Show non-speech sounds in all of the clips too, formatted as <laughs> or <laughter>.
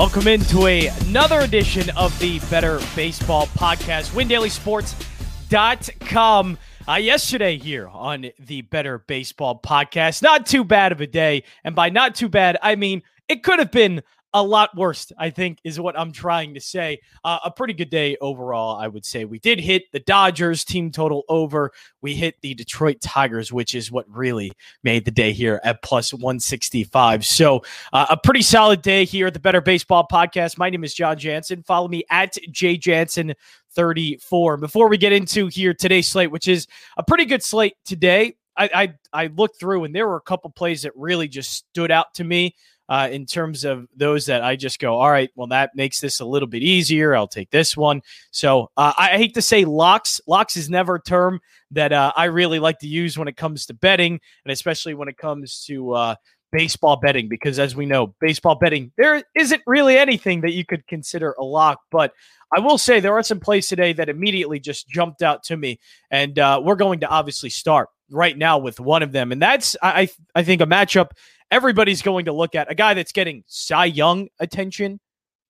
Welcome into a, another edition of the Better Baseball Podcast. WinDailySports.com. Uh, yesterday here on the Better Baseball Podcast. Not too bad of a day. And by not too bad, I mean it could have been a lot worse, I think, is what I'm trying to say. Uh, a pretty good day overall, I would say. We did hit the Dodgers team total over. We hit the Detroit Tigers, which is what really made the day here at plus 165. So, uh, a pretty solid day here at the Better Baseball Podcast. My name is John Jansen. Follow me at jjansen 34. Before we get into here today's slate, which is a pretty good slate today, I, I, I looked through and there were a couple plays that really just stood out to me uh, in terms of those that I just go, all right, well, that makes this a little bit easier. I'll take this one. So uh, I, hate to say locks. Locks is never a term that uh, I really like to use when it comes to betting, and especially when it comes to uh, baseball betting, because as we know, baseball betting, there isn't really anything that you could consider a lock. But I will say there are some plays today that immediately just jumped out to me, and uh, we're going to obviously start right now with one of them, and that's I I think a matchup everybody's going to look at a guy that's getting Cy Young attention.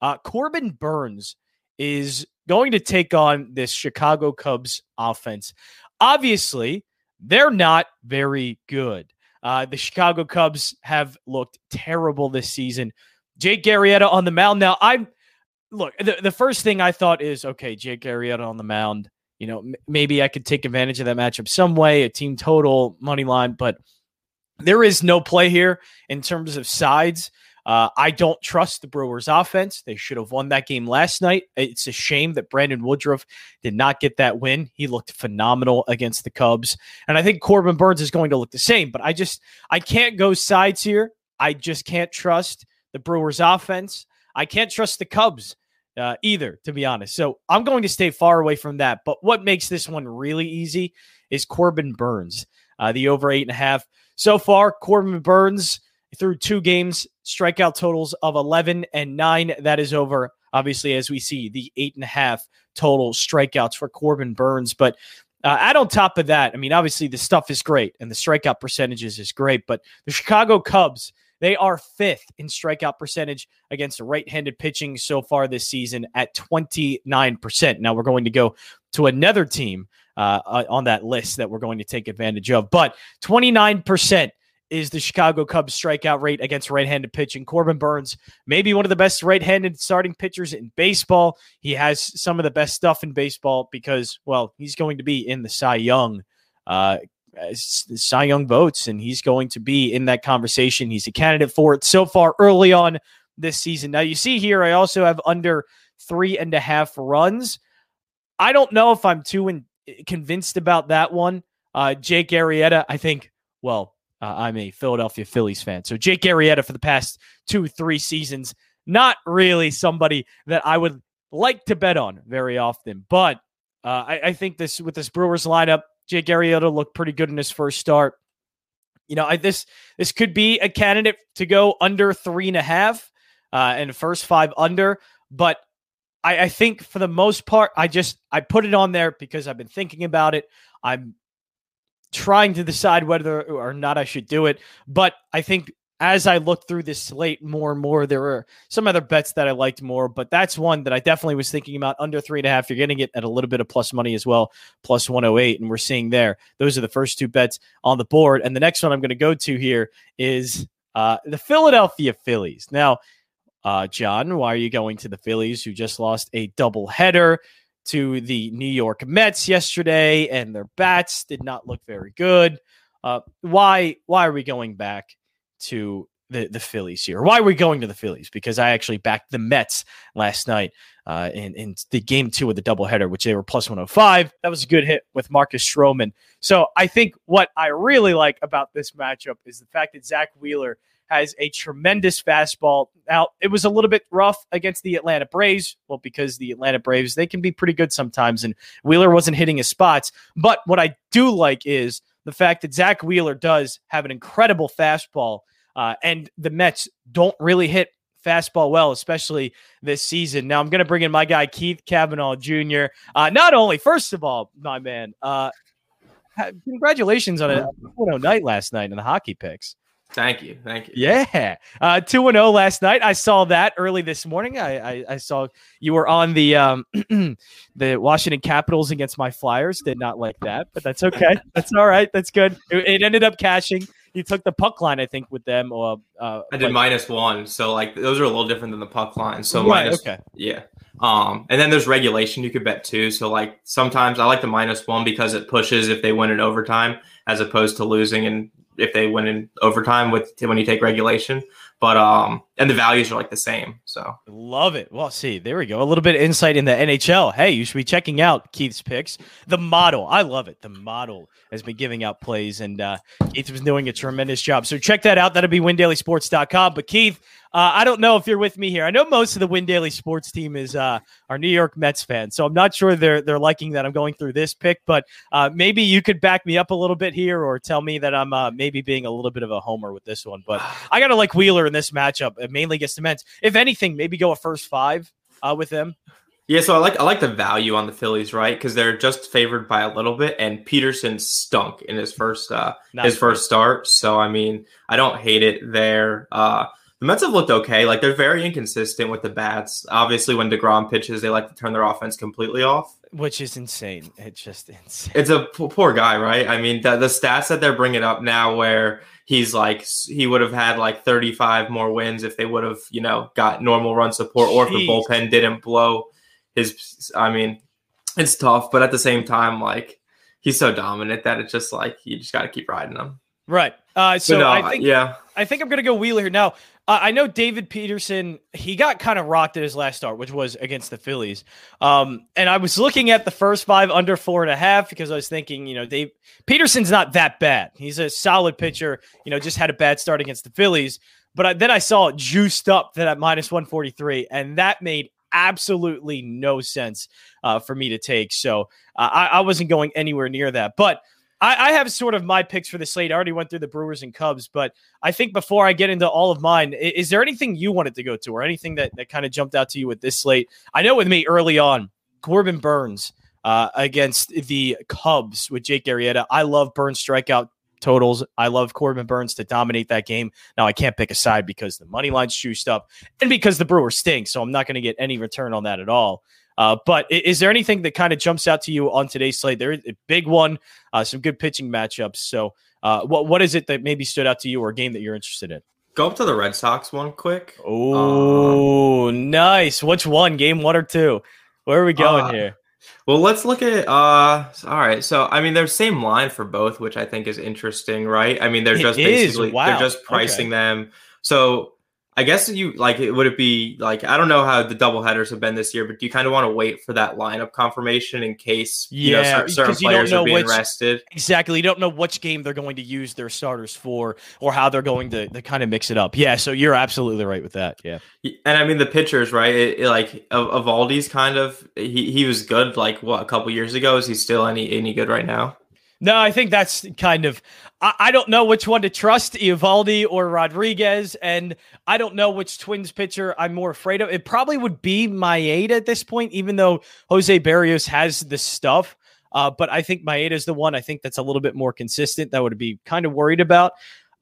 Uh, Corbin Burnes is going to take on this Chicago Cubs offense. Obviously, they're not very good. Uh, the Chicago Cubs have looked terrible this season. Jake Arrieta on the mound. Now, I'm look. The, the first thing I thought is, okay, Jake Arrieta on the mound. You know, m- maybe I could take advantage of that matchup some way, a team total money line, but there is no play here in terms of sides. Uh, I don't trust the Brewers offense. They should have won that game last night. It's a shame that Brandon Woodruff did not get that win. He looked phenomenal against the Cubs. And I think Corbin Burnes is going to look the same, but I just I can't go sides here. I just can't trust the Brewers offense. I can't trust the Cubs uh, either, to be honest. So I'm going to stay far away from that. But what makes this one really easy is Corbin Burnes, uh, the over eight and a half. So far, Corbin Burnes through two games, strikeout totals of 11 and 9. That is over, obviously, as we see the eight and a half total strikeouts for Corbin Burnes. But uh, add on top of that, I mean, obviously, the stuff is great and the strikeout percentages is great, but the Chicago Cubs. They are fifth in strikeout percentage against right handed pitching so far this season at 29%. Now we're going to go to another team uh, uh, on that list that we're going to take advantage of. But 29% is the Chicago Cubs strikeout rate against right-handed pitching. Corbin Burnes, maybe one of the best right-handed starting pitchers in baseball. He has some of the best stuff in baseball because, well, he's going to be in the Cy Young, uh, Cy Young votes, and he's going to be in that conversation. He's a candidate for it so far early on this season. Now you see here, I also have under three and a half runs. I don't know if I'm too in, convinced about that one. Uh, Jake Arrieta, I think, well, uh, I'm a Philadelphia Phillies fan. So Jake Arrieta for the past two, three seasons, not really somebody that I would like to bet on very often. But uh, I, I, think this with this Brewers lineup, Jake Arrieta looked pretty good in his first start. You know, I, this this could be a candidate to go under three and a half, uh, and first five under. But I, I think for the most part, I just I put it on there because I've been thinking about it. I'm trying to decide whether or not I should do it. But I think as I look through this slate more and more, there are some other bets that I liked more, but that's one that I definitely was thinking about under three and a half. You're getting it at a little bit of plus money as well, plus 108. And we're seeing there, those are the first two bets on the board. And the next one I'm going to go to here is uh, the Philadelphia Phillies. Now, uh, John, why are you going to the Phillies, who just lost a doubleheader to the New York Mets yesterday, and their bats did not look very good? Uh, why? Why are we going back to the the Phillies here? Why are we going to the Phillies? Because I actually backed the Mets last night uh, in in the game two of the doubleheader, which they were 105. That was a good hit with Marcus Stroman. So I think what I really like about this matchup is the fact that Zack Wheeler has a tremendous fastball. Now, it was a little bit rough against the Atlanta Braves. Well, because the Atlanta Braves, they can be pretty good sometimes, and Wheeler wasn't hitting his spots. But what I do like is the fact that Zack Wheeler does have an incredible fastball, uh, and the Mets don't really hit fastball well, especially this season. Now, I'm going to bring in my guy, Keith Kavanaugh Jr. Uh, not only, first of all, my man, uh, congratulations on a 4 night last night in the hockey picks. Thank you, thank you. Yeah, uh, two and zero last night. I saw that early this morning. I, I, I saw you were on the um, <clears throat> the Washington Capitals against my Flyers. Did not like that, but that's okay. <laughs> that's all right. That's good. It, it, ended up cashing. You took the puck line, I think, with them. Or uh, I did like, minus one, so like those are a little different than the puck line. So right, minus, okay, yeah. Um, and then there's regulation you could bet too. So like sometimes I like the minus one because it pushes if they win in overtime as opposed to losing and if they win in overtime with when you take regulation. But um, and the values are like the same. So love it. Well, see, there we go. A little bit of insight in the NHL. Hey, you should be checking out Keith's picks. The model, I love it. The model has been giving out plays, and uh, Keith was doing a tremendous job. So check that out. That'll be windailysports.com. But Keith, uh, I don't know if you're with me here. I know most of the Win Daily Sports team is uh, our New York Mets fans, so I'm not sure they're they're liking that I'm going through this pick. But uh, maybe you could back me up a little bit here, or tell me that I'm uh, maybe being a little bit of a homer with this one. But I gotta like Wheeler in this matchup, mainly against the Mets. If anything, maybe go a first five uh, with them. Yeah, so I like I like the value on the Phillies, right? Because they're just favored by a little bit, and Peterson stunk in his first uh, his first start. So I mean, I don't hate it there. Uh, the Mets have looked okay. Like they're very inconsistent with the bats. Obviously, when deGrom pitches, they like to turn their offense completely off, which is insane. It's just insane. It's a p- poor guy, right? I mean, the, the stats that they're bringing up now, where he's like he would have had like 35 more wins if they would have, you know, got normal run support, or if the bullpen didn't blow his. I mean, it's tough, but at the same time, like he's so dominant that it's just like you just got to keep riding him. Right. Uh, so no, I think yeah, I think I'm gonna go Wheeler here. Now uh, I know David Peterson. He got kind of rocked at his last start, which was against the Phillies. Um, and I was looking at the first five under four and a half because I was thinking, you know, Dave Peterson's not that bad. He's a solid pitcher. You know, just had a bad start against the Phillies. But I, then I saw it juiced up to that minus 143, and that made absolutely no sense uh, for me to take. So uh, I, I wasn't going anywhere near that. But I, I, have sort of my picks for the slate. I already went through the Brewers and Cubs, but I think before I get into all of mine, is, is there anything you wanted to go to or anything that, that kind of jumped out to you with this slate? I know with me early on, Corbin Burnes uh, against the Cubs with Jake Arrieta. I love Burnes strikeout totals. I love Corbin Burnes to dominate that game. Now I can't pick a side because the money line's juiced up and because the Brewers stink, so I'm not going to get any return on that at all. Uh, but is there anything that kind of jumps out to you on today's slate? There is a big one, uh, some good pitching matchups. So, uh, what what is it that maybe stood out to you or a game that you're interested in? Go up to the Red Sox one quick. Oh, um, nice. Which one? Game one or two? Where are we going uh, here? Well, let's look at. uh All right, so I mean, they're same line for both, which I think is interesting, right? I mean, they're it just basically wow. they're just pricing okay. them. So I guess you like it would it be like I don't know how the double headers have been this year, but do you kind of want to wait for that lineup confirmation in case you yeah, know certain players are being which, rested? Exactly, you don't know which game they're going to use their starters for or how they're going to, to kind of mix it up. Yeah, so you're absolutely right with that. Yeah, and I mean the pitchers, right? It, it, like Eovaldi's kind of he he was good like what a couple years ago. Is he still any any good right now? No, I think that's kind of. I, I, don't know which one to trust, Eovaldi or Rodriguez, and I don't know which Twins pitcher I'm more afraid of. It probably would be Maeda at this point, even though Jose Berrios has the stuff. Uh, but I think Maeda is the one I think that's a little bit more consistent. That would be kind of worried about.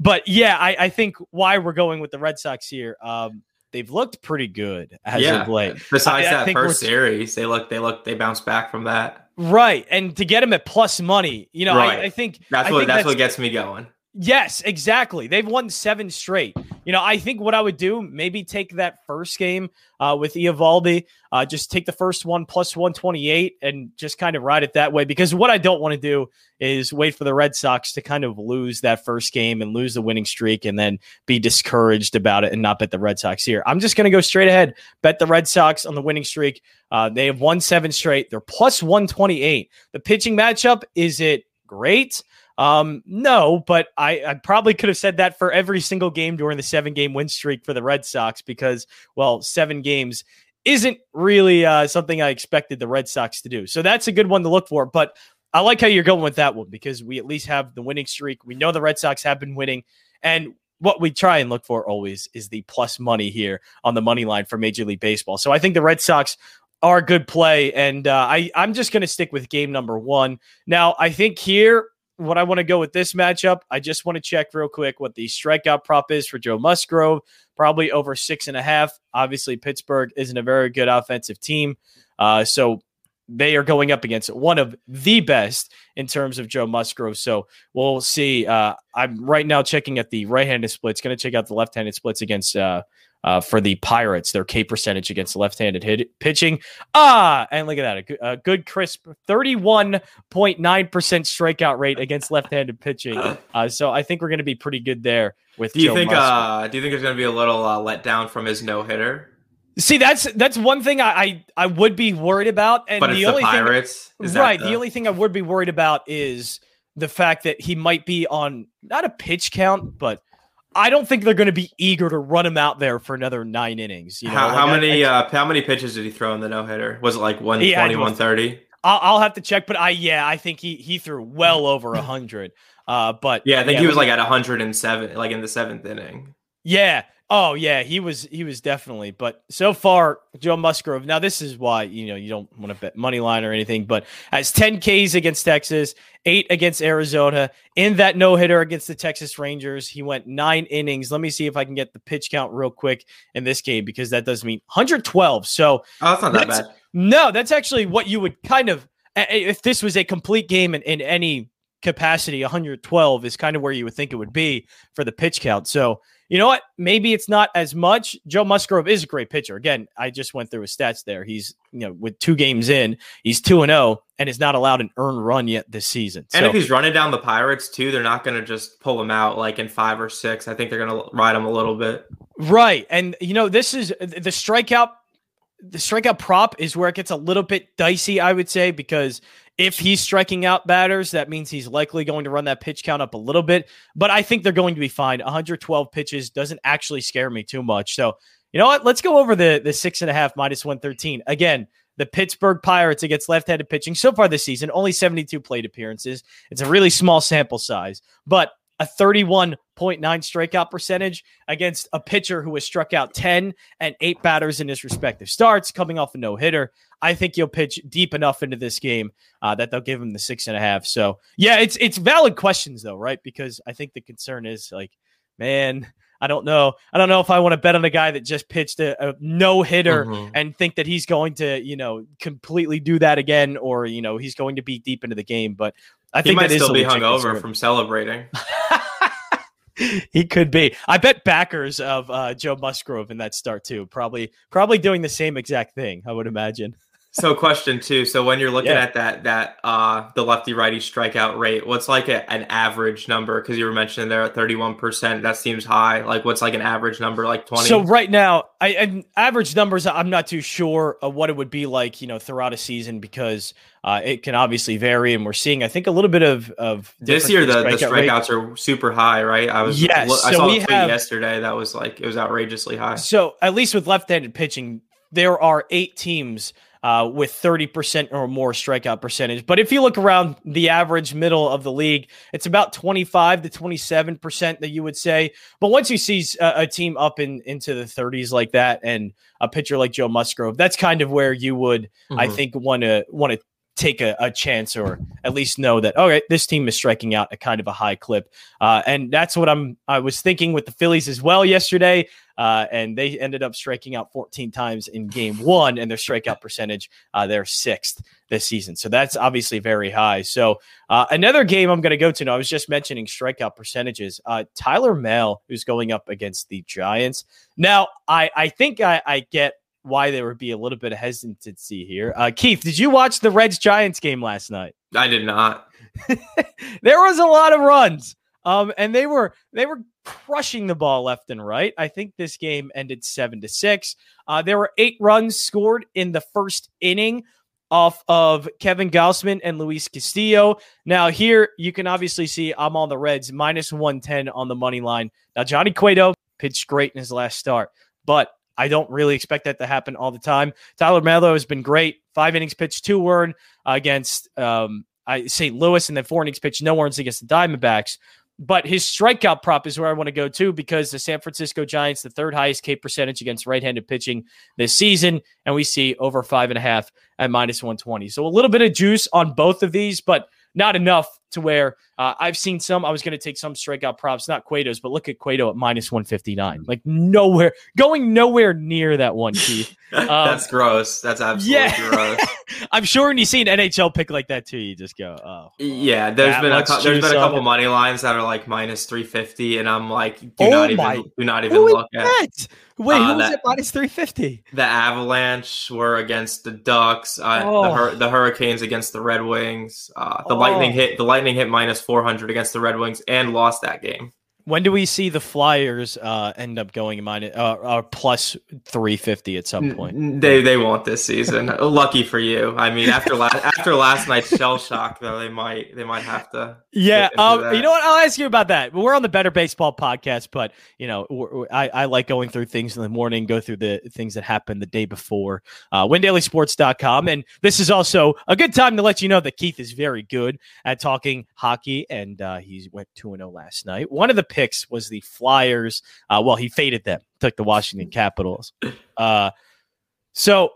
But yeah, I, I think why we're going with the Red Sox here. Um, they've looked pretty good as yeah. of late. Besides I, that I first series, they look they look they bounced back from that. Right. And to get him at plus money, you know, right. I, I, think that's I what think that's, that's, what gets me going. Yes, exactly. They've won seven straight. You know, I think what I would do, maybe take that first game uh, with Eovaldi, uh, just take the first one plus 128 and just kind of ride it that way. Because what I don't want to do is wait for the Red Sox to kind of lose that first game and lose the winning streak and then be discouraged about it and not bet the Red Sox here. I'm just going to go straight ahead, bet the Red Sox on the winning streak. Uh, they have won seven straight. They're plus 128. The pitching matchup, is it great? Um, no, but I, I probably could have said that for every single game during the seven game win streak for the Red Sox because, well, seven games isn't really uh, something I expected the Red Sox to do. So that's a good one to look for. But I like how you're going with that one because we at least have the winning streak. We know the Red Sox have been winning. And what we try and look for always is the plus money here on the money line for Major League Baseball. So I think the Red Sox are good play. And uh, I, I'm just going to stick with game number one. Now, I think here what I want to go with this matchup. I just want to check real quick what the strikeout prop is for Joe Musgrove. Probably over six and a half. Obviously, Pittsburgh isn't a very good offensive team. Uh, so they are going up against one of the best in terms of Joe Musgrove. So we'll see. Uh, I'm right now checking at the right-handed splits. Going to check out the left-handed splits against uh, uh, for the Pirates. Their K percentage against left-handed hit pitching. Ah, and look at that, a good, a good crisp 31.9% strikeout rate against left-handed pitching. Uh, so I think we're going to be pretty good there. With do you Joe think? Uh, do you think there's going to be a little uh, let down from his no hitter? See, that's that's one thing I, I, I would be worried about, and But the only the Pirates, thing, Is that right, the... only thing I would be worried about is the fact that he might be on not a pitch count, but I don't think they're going to be eager to run him out there for another nine innings. You know, how, Like, how I- many I, uh, how many pitches did he throw in the no hitter? Was it like 120, Yeah, I do- 130? I'll, I'll have to check, but I yeah, I think he he threw well over a hundred. Uh, but Yeah, I think he was like at 107, like in the seventh inning. Yeah. Oh yeah, he was he was definitely. But so far, Joe Musgrove. Now this is why you know you don't want to bet money line or anything, but has 10 Ks against Texas, eight against Arizona. In that no hitter against the Texas Rangers, he went nine innings. Let me see if I can get the pitch count real quick in this game because that does mean 112. So Oh, that's not that bad. no, that's actually what you would kind of if this was a complete game in, in any capacity, 112 is kind of where you would think it would be for the pitch count. So, you know what? Maybe it's not as much. Joe Musgrove is a great pitcher. Again, I just went through his stats there. He's, you know, with two games in, he's 2 and 0 and is not allowed an earned run yet this season. And So- if he's running down the Pirates too, they're not going to just pull him out like in five or six. I think they're going to ride him a little bit. Right. And you know, this is the strikeout the strikeout prop is where it gets a little bit dicey, I would say, because if he's striking out batters, that means he's likely going to run that pitch count up a little bit. But I think they're going to be fine. 112 pitches doesn't actually scare me too much. So, you know what? Let's go over the the six and a half minus 113. Again, the Pittsburgh Pirates against left-handed pitching so far this season, only 72 plate appearances. It's a really small sample size, but a 31.9 strikeout percentage against a pitcher who has struck out 10 and eight batters in his respective starts, coming off a no hitter. I think he'll pitch deep enough into this game uh, that they'll give him the six and a half. So yeah, it's it's valid questions though, right? Because I think the concern is like, man, I don't know. I don't know if I want to bet on a guy that just pitched a, a no hitter Mhm. and think that he's going to, you know, completely do that again, or you know, he's going to be deep into the game. But I He think might that is still a be legit hungover from celebrating. <laughs> he could be. I bet backers of uh, Joe Musgrove in that start too. Probably, probably doing the same exact thing. I would imagine. So, question two. So, when you're looking Yeah. at that, that uh, the lefty righty strikeout rate, what's like a, an average number? Because you were mentioning there at 31. percent That seems high. Like, what's like an average number? Like 20. So right now, I and average numbers. I'm not too sure of what it would be like, you know, throughout a season because uh, it can obviously vary, and we're seeing, I think, a little bit of of this year, the, the strikeout rate. strikeouts are super high, right? I was Yes, I so saw a tweet have- yesterday that was like it was outrageously high. So at least with left-handed pitching, there are eight teams uh, with 30% or more strikeout percentage. But if you look around the average middle of the league, it's about 25 to 27% that you would say. But once you see a, a team up in into the 30s like that and a pitcher like Joe Musgrove, that's kind of where you would, I Mhm. think, want to want to take a, a chance or at least know that all right this team is striking out at kind of a high clip. Uh, and that's what i'm i was thinking with the phillies as well yesterday uh, and they ended up striking out 14 times in game one and their strikeout percentage uh, sixth this season. So that's obviously very high. So uh, another game i'm going to go to now i was just mentioning strikeout percentages uh, tyler Mahle, who's going up against the giants. Now i i think i, I get why there would be a little bit of hesitancy here. Uh, Keith, did you watch the Reds Giants game last night? I did not. <laughs> there was a lot of runs. Um, and they were they were crushing the ball left and right. I think this game ended seven to six. Uh, there were eight runs scored in the first inning off of Kevin Gausman and Luis Castillo. Now here you can obviously see I'm on the Reds minus 110 on the money line. Now Johnny Cueto pitched great in his last start, but I don't really expect that to happen all the time. Tyler Mahle has been great. Five innings pitched, two earned against um, I, St. Louis, and then four innings pitched, no earns against the Diamondbacks. But his strikeout prop is where I want to go to because the San Francisco Giants, the third highest K percentage against right handed pitching this season. And we see over five and a half at minus 120. So a little bit of juice on both of these, but not enough to where uh, I've seen some. I was going to take some strikeout props, not Cueto's, but look at Cueto at minus 159. Like nowhere, going nowhere near that one, Keith. <laughs> Um, That's gross. That's absolutely yeah. gross. <laughs> I'm sure when you see an NHL pick like that too, you just go, oh. Yeah, there's been a there's been a couple money lines that are like minus 350, and I'm like, do oh not my. even do not even Who look at. Wait, uh, who was it minus 350? The Avalanche were against the Ducks. Uh, oh. the, Hur- the Hurricanes against the Red Wings. Uh, the oh. Lightning hit the Lightning hit minus 400 against the Red Wings and lost that game. When do we see the Flyers uh, end up going minus uh, uh, plus three fifty at some point? They they won't this season. <laughs> Lucky for you. I mean, after last <laughs> after last night's shell shock, though, they might they might have to. Yeah, um, you know what? I'll ask you about that. We're on the Better Baseball podcast, but you know, I, I like going through things in the morning, go through the things that happened the day before. Uh, WinDailySports.com, and this is also a good time to let you know that Keith is very good at talking hockey, and uh, he went two and zero oh last night. One of the picks was the Flyers. Uh, well, he faded them, took the Washington Capitals. Uh, so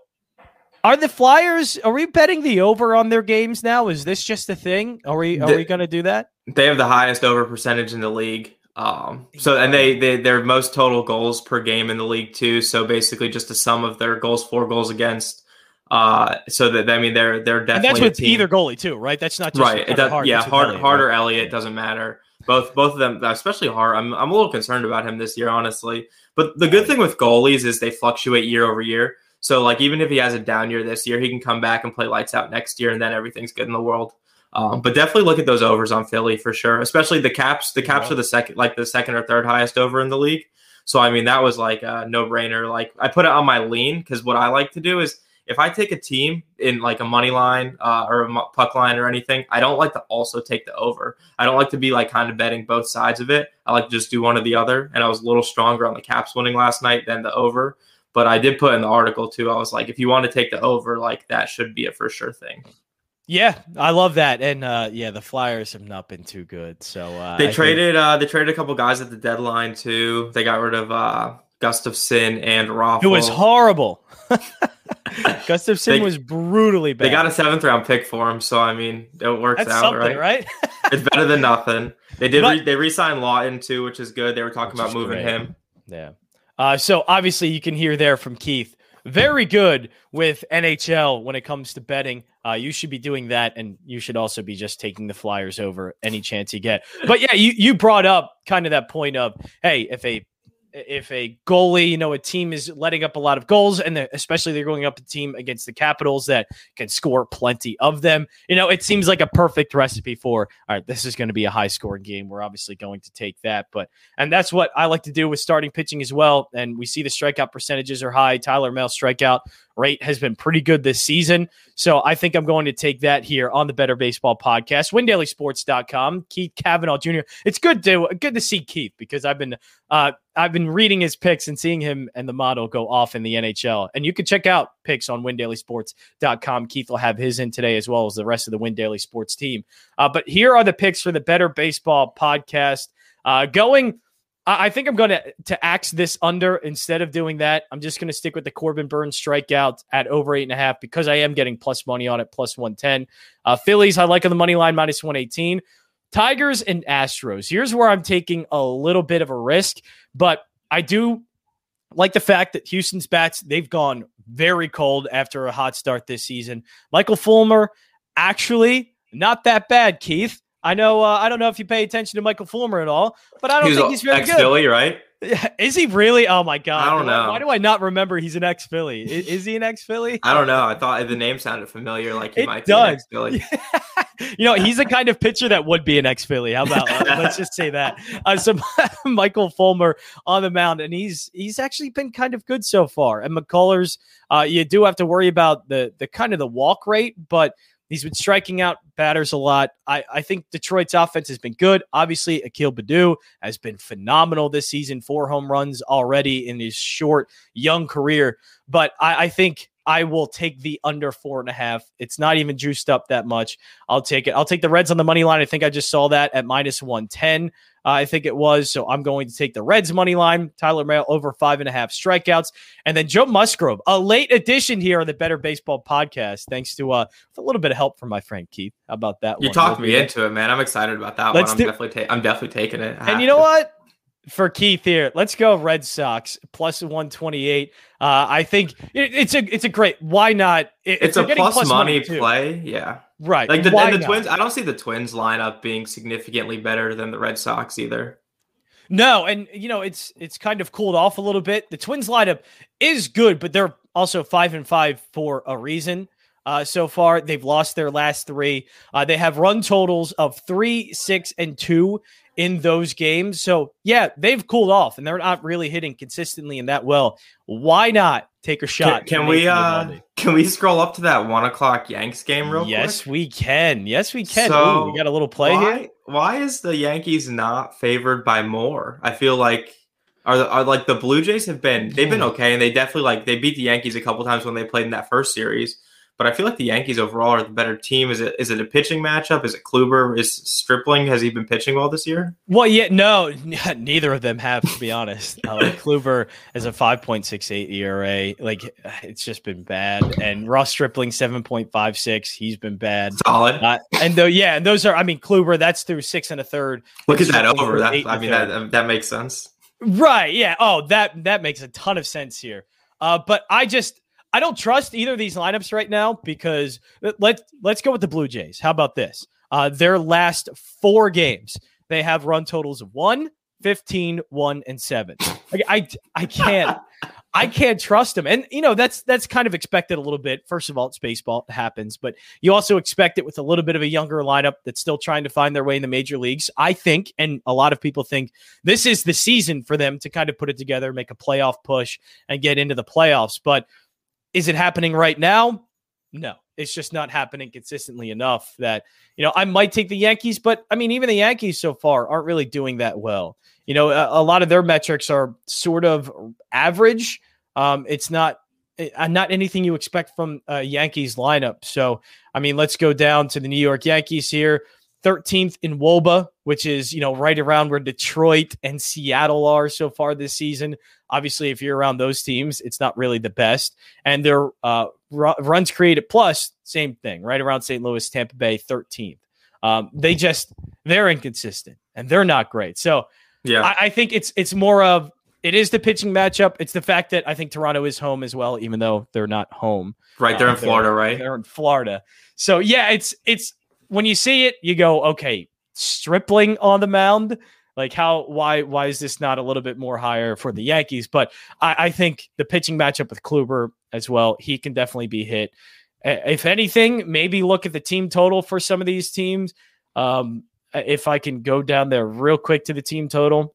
are the Flyers? Are we betting the over on their games now? Is this just a thing? Are we? Are the, we going to do that? They have the highest over percentage in the league. Um, so and they they their most total goals per game in the league too. So basically, just a sum of their goals for, goals against. Uh, so that I mean they're they're definitely and that's with either goalie too, right? That's not just right. Does, Hart, yeah, Hart, Elliott, Hart right? Elliott doesn't matter both both of them, especially Hart. I'm I'm a little concerned about him this year, honestly. But the good thing with goalies is they fluctuate year over year. So like even if he has a down year this year, he can come back and play lights out next year, and then everything's good in the world. Um, but definitely look at those overs on Philly for sure, especially the caps. The caps yeah. are the second, like the second or third highest over in the league. So I mean that was like a no brainer. Like I put it on my lean because what I like to do is if I take a team in like a money line uh, or a puck line or anything, I don't like to also take the over. I don't like to be like kind of betting both sides of it. I like to just do one or the other. And I was a little stronger on the Caps winning last night than the over. But I did put in the article too. I was like, if you want to take the over, like that should be a for sure thing. Yeah, I love that, and uh, yeah, the Flyers have not been too good. So uh, they I traded, think- uh, they traded a couple guys at the deadline too. They got rid of uh, Gustafsson and Raffl. It was horrible. <laughs> <laughs> Gustafsson they, was brutally bad. They got a seventh round pick for him, so I mean, it works That's out, right? Right? it's better than nothing. They did. But, re- they re-signed Laughton too, which is good. They were talking about moving great. him. Yeah. Uh, so obviously, you can hear there from Keith. Very good with NHL when it comes to betting. Uh, you should be doing that, and you should also be just taking the Flyers over any chance you get. But yeah, you you brought up kind of that point of hey, if a if a goalie, you know, a team is letting up a lot of goals, and especially they're going up a team against the Capitals that can score plenty of them, you know, it seems like a perfect recipe for all right. This is going to be a high scoring game. We're obviously going to take that, but and that's what I like to do with starting pitching as well. And we see the strikeout percentages are high. Tyler Mahle strikeout rate has been pretty good this season. So I think I'm going to take that here on the Better Baseball podcast, windailysports.com. Keith Kavanaugh Jr. It's good to good to see Keith because I've been uh, I've been reading his picks and seeing him and the model go off in the NHL. And you can check out picks on windailysports.com. Keith will have his in today as well as the rest of the Win Daily Sports team. Uh, but here are the picks for the Better Baseball podcast. Uh, going I think I'm going to to axe this under instead of doing that. I'm just going to stick with the Corbin Burnes strikeout at over eight and a half because I am getting plus money on it, plus 110. Uh, Phillies, I like on the money line, minus 118. Tigers and Astros. Here's where I'm taking a little bit of a risk, but I do like the fact that Houston's bats, they've gone very cold after a hot start this season. Michael Fulmer, actually, not that bad, Keith. I know. Uh, I don't know if you pay attention to Michael Fulmer at all, but I don't he's think he's very ex Philly, right? <laughs> Is he really? Oh my god! I don't know. Why do I not remember he's an ex Philly? Is, is, he an ex Philly? I don't know. I thought the name sounded familiar, like he it might does. be Philly. <laughs> you know, he's the kind of pitcher that would be an ex Philly. How about uh, <laughs> let's just say that? Uh, so Michael Fulmer on the mound, and he's he's actually been kind of good so far. And McCullers, uh, you do have to worry about the the kind of the walk rate, but He's been striking out batters a lot. I, I think Detroit's offense has been good. Obviously, Akil Baddoo has been phenomenal this season, four home runs already in his short, young career. But I, I think I will take the under four and a half. It's not even juiced up that much. I'll take it. I'll take the Reds on the money line. I think I just saw that at minus 110. Uh, I think it was. So I'm going to take the Reds money line. Tyler Mahle over five and a half strikeouts. And then Joe Musgrove, a late addition here on the Better Baseball podcast, thanks to uh, a little bit of help from my friend Keith. How about that? You one? talked me into it, man. I'm excited about that Let's one. I'm do- definitely, ta- I'm definitely taking it. and you know to. what? For Keith here. Let's go Red Sox plus 128. Uh, I think it, it's a it's a great. Why not? It, it's a plus, plus money, money play. Yeah. Right. Like the, the Twins, I don't see the Twins lineup being significantly better than the Red Sox either. No, and you know it's it's kind of cooled off a little bit. The Twins lineup is good, but they're also five and five for a reason. Uh, so far, they've lost their last three. Uh, they have run totals of three, six, and two in those games. So, yeah, they've cooled off and they're not really hitting consistently in that well. Why not take a shot? Can, can we uh can we scroll up to that one o'clock Yanks game real yes, quick? Yes, we can. Yes, we can. So Ooh, we got a little play why, here. Why is the Yankees not favored by more? I feel like are, are like the Blue Jays have been they've been okay and they definitely like they beat the Yankees a couple times when they played in that first series but I feel like the Yankees overall are the better team. Is it is it a pitching matchup? Is it Kluber? Is Stripling? Has he been pitching well this year? Well, yeah, no, <laughs> neither of them have to be honest. Uh, like Kluber is a five point six eight ERA. Like <sighs> it's just been bad. And Ross Stripling seven point five six. He's been bad. Solid. Uh, and though, yeah, and those are. I mean, Kluber that's through six and a third. Look at that over. That I mean that that makes sense. Right. Yeah. Oh, that that makes a ton of sense here. Uh, but I just I don't trust either of these lineups right now because let let's go with the Blue Jays. How about this? Uh, their last four games, they have run totals of 1, 15, 1, and 7. Like, I I can't I can't trust them. And you know, that's that's kind of expected a little bit. First of all, it's baseball, it happens, but you also expect it with a little bit of a younger lineup that's still trying to find their way in the major leagues. I think, and a lot of people think this is the season for them to kind of put it together, make a playoff push, and get into the playoffs. But is it happening right now? No, it's just not happening consistently enough that, you know, I might take the Yankees, but I mean, even the Yankees so far aren't really doing that well. You know, a, a lot of their metrics are sort of average. Um, it's not uh, not anything you expect from a Yankees lineup. So, I mean, let's go down to the New York Yankees here. 13th in WOBA, which is, you know, right around where Detroit and Seattle are so far this season. Obviously, if you're around those teams, it's not really the best. And their uh, runs created plus, same thing, right around St. Louis, Tampa Bay, 13th. Um, they just, they're inconsistent and they're not great. So, yeah, I, I think it's, it's more of, it is the pitching matchup. It's the fact that I think Toronto is home as well, even though they're not home. Right, they're uh, in Florida, they're, right? They're in Florida. So yeah, it's it's when you see it, you go, okay, Stripling on the mound. Like how why why is this not a little bit more higher for the Yankees? But I, I think the pitching matchup with Kluber as well, he can definitely be hit. If anything, maybe look at the team total for some of these teams. Um, if I can go down there real quick to the team total,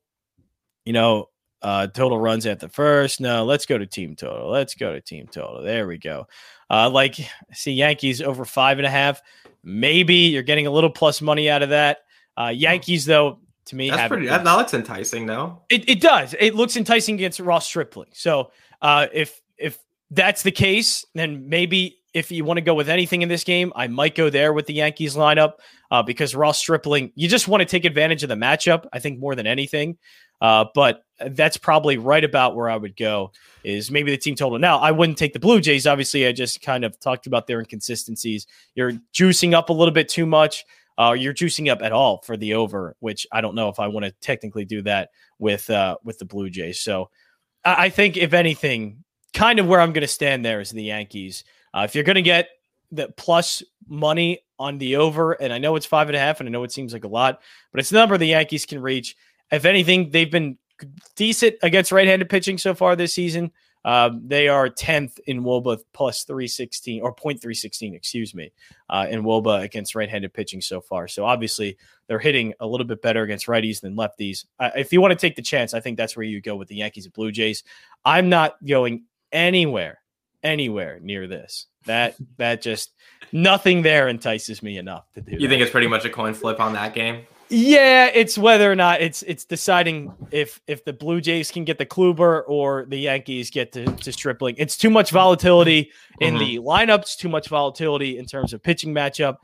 you know, uh, total runs at the first. No, let's go to team total. Let's go to team total. There we go. Uh, like, see Yankees over five and a half. Maybe you're getting a little plus money out of that. Uh, Yankees, though, to me, that's pretty. That looks enticing, though. It, it does. It looks enticing against Ross Stripling. So uh, if if that's the case, then maybe if you want to go with anything in this game, I might go there with the Yankees lineup uh, because Ross Stripling, you just want to take advantage of the matchup. I think more than anything. Uh, but that's probably right about where I would go is maybe the team total. Now, I wouldn't take the Blue Jays. Obviously, I just kind of talked about their inconsistencies. You're juicing up a little bit too much. Uh, you're juicing up at all for the over, which I don't know if I want to technically do that with uh, with the Blue Jays. So I, I think if anything, kind of where I'm going to stand there is the Yankees. Uh, if you're going to get the plus money on the over, and I know it's five and a half, and I know it seems like a lot, but it's the number the Yankees can reach. If anything, they've been decent against right-handed pitching so far this season. Um, they are 10th in WOBA plus 316 or 0.316, excuse me, uh, in WOBA against right-handed pitching so far. So obviously they're hitting a little bit better against righties than lefties. Uh, if you want to take the chance, I think that's where you go with the Yankees and Blue Jays. I'm not going anywhere, anywhere near this. That that just nothing there entices me enough to do. You that. think it's pretty much a coin flip on that game? Yeah, it's whether or not it's it's deciding if if the Blue Jays can get the Kluber or the Yankees get to, to Stripling. It's too much volatility in mm-hmm. the lineups, too much volatility in terms of pitching matchup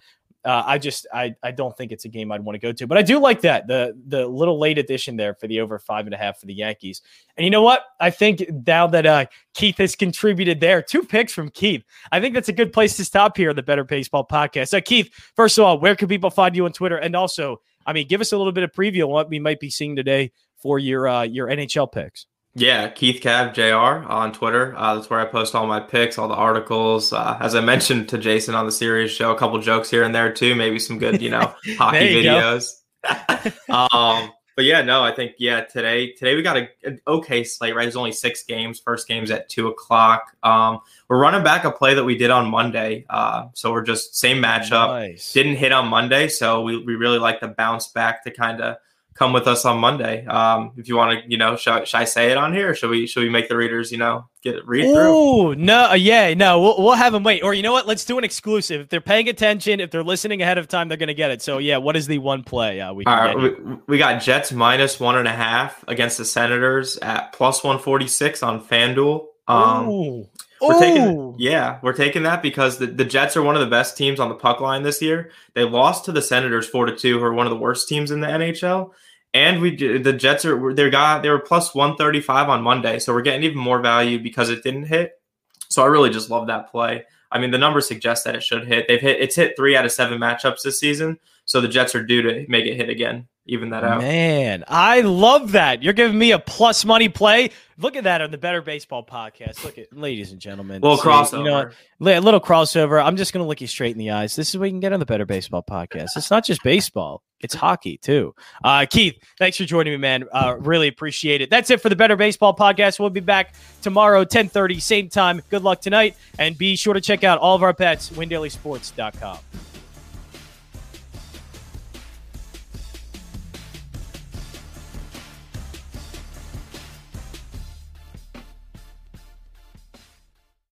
uh, I just I I don't think it's a game I'd want to go to, but I do like that the the little late addition there for the over five and a half for the Yankees. And you know what? I think now that uh, Keith has contributed there, two picks from Keith. I think that's a good place to stop here on the Better Baseball podcast. So Keith, first of all, where can people find you on Twitter? And also, I mean, give us a little bit of preview on what we might be seeing today for your uh, your NHL picks. Yeah, Keith Cav Jr. on Twitter. Uh, that's where I post all my picks, all the articles. Uh, as I mentioned to Jason on the series show, a couple jokes here and there too. Maybe some good, you know, <laughs> hockey you videos. <laughs> um, but yeah, no, I think yeah today today we got a, an okay slate. Right, there's only six games. First game's at two o'clock. Um, we're running back a play that we did on Monday. Uh, so we're just same matchup. Nice. Didn't hit on Monday, so we we really like the bounce back to kind of come with us on Monday. Um, if you want to, you know, should, should, I say it on here? Or should we should we make the readers, you know, get read through? Oh no, uh, yeah, no, we'll, we'll have them wait. Or you know what? Let's do an exclusive. If they're paying attention, if they're listening ahead of time, they're going to get it. So yeah, what is the one play uh, we? All right, we, we, got Jets minus one and a half against the Senators at plus one forty six on FanDuel. Um, Ooh. We're taking yeah, we're taking that because the, the Jets are one of the best teams on the puck line this year. They lost to the Senators four to two, who are one of the worst teams in the NHL. And we the Jets are they got they were plus one thirty five on Monday, so we're getting even more value because it didn't hit. So I really just love that play. I mean, the numbers suggest that it should hit. They've hit it's hit three out of seven matchups this season, so the Jets are due to make it hit again even that out. Man, I love that. You're giving me a plus money play. Look at that on the Better Baseball podcast. Look at, ladies and gentlemen. Little crossover. You know, a little crossover. I'm just going to look you straight in the eyes. This is what you can get on the Better Baseball podcast. It's not just baseball, it's hockey too. Uh, Keith, thanks for joining me, man. Uh, really appreciate it. That's it for the Better Baseball podcast. We'll be back tomorrow, 10:30, same time. Good luck tonight, and be sure to check out all of our bets, windailysports.com.